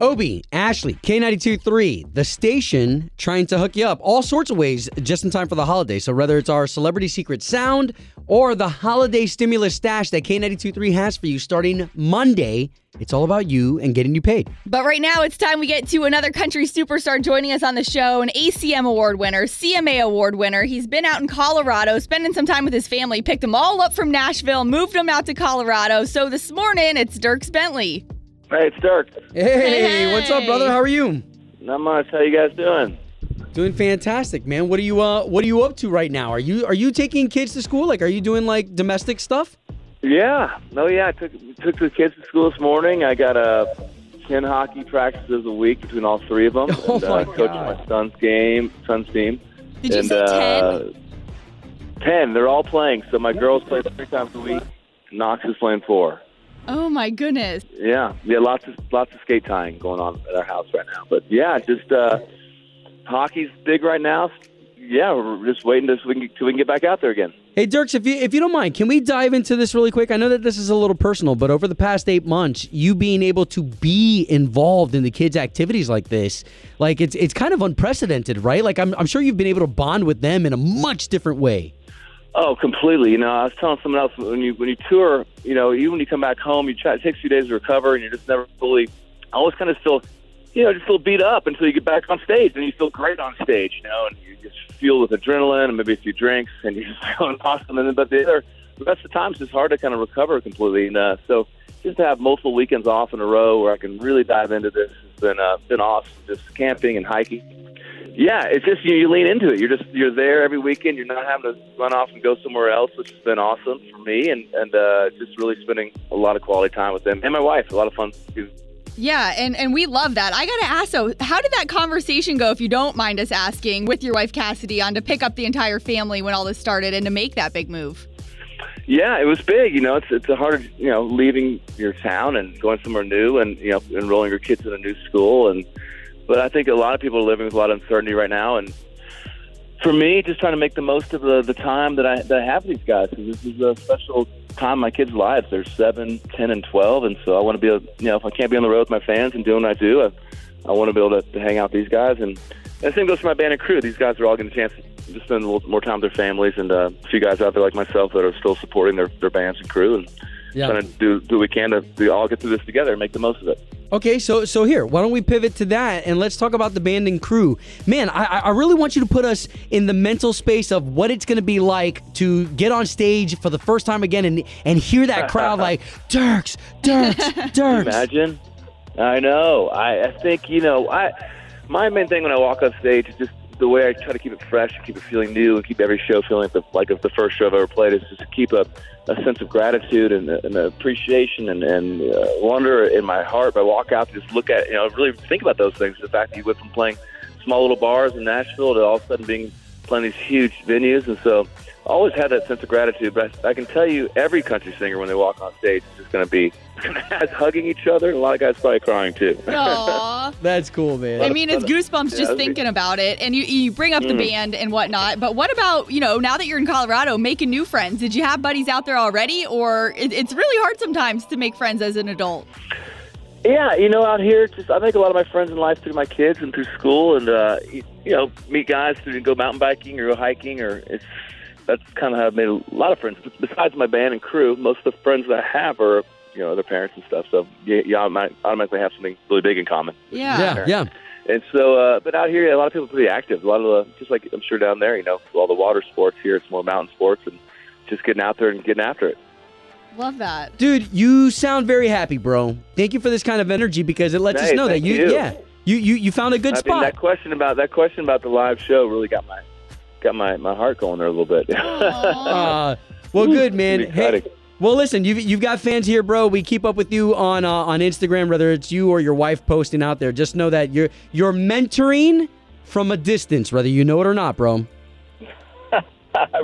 Obi, Ashley, K92 3, the station trying to hook you up all sorts of ways just in time for the holiday. So, whether it's our celebrity secret sound or the holiday stimulus stash that K92 3 has for you starting Monday, it's all about you and getting you paid. But right now, it's time we get to another country superstar joining us on the show an ACM award winner, CMA award winner. He's been out in Colorado, spending some time with his family, picked them all up from Nashville, moved them out to Colorado. So this morning, it's Dierks Bentley. Hey, it's Dirk. Hey, what's up, brother? How are you? Not much. How you guys doing? Doing fantastic, man. What are you uh what are you up to right now? Are you are you taking kids to school? Like are you doing like domestic stuff? Yeah. No, yeah. I took took the kids to school this morning. I got uh, ten hockey practices a week between all three of them. Oh and, my uh, coaching God. my son's game, son's team. Did you and, say 10? uh, Ten. They're all playing. So my girls play three times a week. Knox is playing four. Oh my goodness. Yeah, yeah, lots of lots of skate tying going on at our house right now. But yeah, just uh, hockey's big right now. Yeah, we're just waiting to so we can, till we can get back out there again. Hey Dierks, if you if you don't mind, can we dive into this really quick? I know that this is a little personal, but over the past eight months, you being able to be involved in the kids' activities like this, like it's it's kind of unprecedented, right? Like I'm I'm sure you've been able to bond with them in a much different way. Oh, completely. You know, I was telling someone else when you when you tour, you know, even when you come back home, you try it takes a few days to recover, and you're just never fully. I always kind of feel, you know, just feel beat up until you get back on stage, and you feel great on stage, you know, and you just feel with adrenaline and maybe a few drinks, and you're just feeling awesome. And then, but the other, the rest of the time, it's just hard to kind of recover completely. And uh, so, just to have multiple weekends off in a row where I can really dive into this has been uh, been awesome. Just camping and hiking. Yeah, it's just you, you lean into it. You're just you're there every weekend. You're not having to run off and go somewhere else, which has been awesome for me, and and uh, just really spending a lot of quality time with them and my wife. A lot of fun. too. Yeah, and, and we love that. I gotta ask though, how did that conversation go, if you don't mind us asking, with your wife Cassidey on to pick up the entire family when all this started and to make that big move? Yeah, it was big. You know, it's it's a hard you know leaving your town and going somewhere new, and you know enrolling your kids in a new school, and but I think a lot of people are living with a lot of uncertainty right now, and for me, just trying to make the most of the the time that I that I have with these guys. 'cause this is a special time in my kids' lives. They're seven, ten, and twelve, and so I want to be able, you know, if I can't be on the road with my fans and doing what I do, I, I want to be able to, to hang out with these guys. And, and the same goes for my band and crew. These guys are all getting a chance to spend a little more time with their families, and uh, a few guys out there like myself that are still supporting their their bands and crew, and trying to do do what we can to we all get through this together and make the most of it. Okay, so so here, why don't we pivot to that and let's talk about the band and crew. Man, I, I- really want you to put us in the mental space of what it's going to be like to get on stage for the first time again and and hear that crowd like Dierks, Dierks, Dierks. Imagine. I know. I, I think you know. I my main thing when I walk off stage is just the way I try to keep it fresh, keep it feeling new, and keep every show feeling like the, like the first show I've ever played is just to keep a, a sense of gratitude and, and appreciation and, and uh, wonder in my heart. I walk out just look at you know really think about those things. The fact that you went from playing small little bars in Nashville to all of a sudden being playing these huge venues, and so I always had that sense of gratitude. But I, I can tell you, every country singer when they walk on stage is just going to be hugging each other, and a lot of guys probably crying too. Aww. That's cool, man. I mean, it's goosebumps Yeah, just that'd be- thinking about it. And you, you bring up the Mhm. band and whatnot. But what about, you know, now that you're in Colorado, making new friends? Did you have buddies out there already? Or it, it's really hard sometimes to make friends as an adult. Yeah, you know, out here, just I make a lot of my friends in life through my kids and through school, and uh, you, you know, meet guys who go mountain biking or go hiking, or it's that's kind of how I've made a lot of friends. Besides my band and crew, most of the friends that I have are you know other parents and stuff. So you, you automatic- automatically have something really big in common. yeah, yeah. And so, uh, but out here, a lot of people are pretty active. A lot of the, just like I'm sure down there, you know, all the water sports here, it's more mountain sports, and just getting out there and getting after it. Love that. Dude, you sound very happy, bro. Thank you for this kind of energy because it lets us know that you, you. yeah, you, you you found a good I spot. mean, that question about that question about the live show really got my got my, my heart going there a little bit. Uh, well, good man. Hey, exciting. Well, listen, you've, you've got fans here, bro. We keep up with you on uh, on Instagram, whether it's you or your wife posting out there. Just know that you're you're mentoring from a distance, whether you know it or not, bro.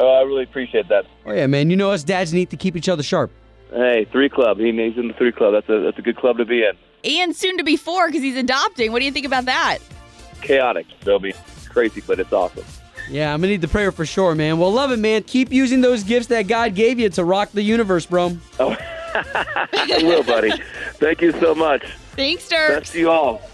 Oh, I really appreciate that. Oh yeah, man. You know us dads need to keep each other sharp. Hey, three club. He, he's in the three club. That's a that's a good club to be in. And soon to be four because he's adopting. What do you think about that? Chaotic. They'll be crazy, but it's awesome. Yeah, I'm gonna need the prayer for sure, man. Well, love it, man. Keep using those gifts that God gave you to rock the universe, bro. Oh, I will, buddy. Thank you so much. Thanks, Best Dirk. to you all.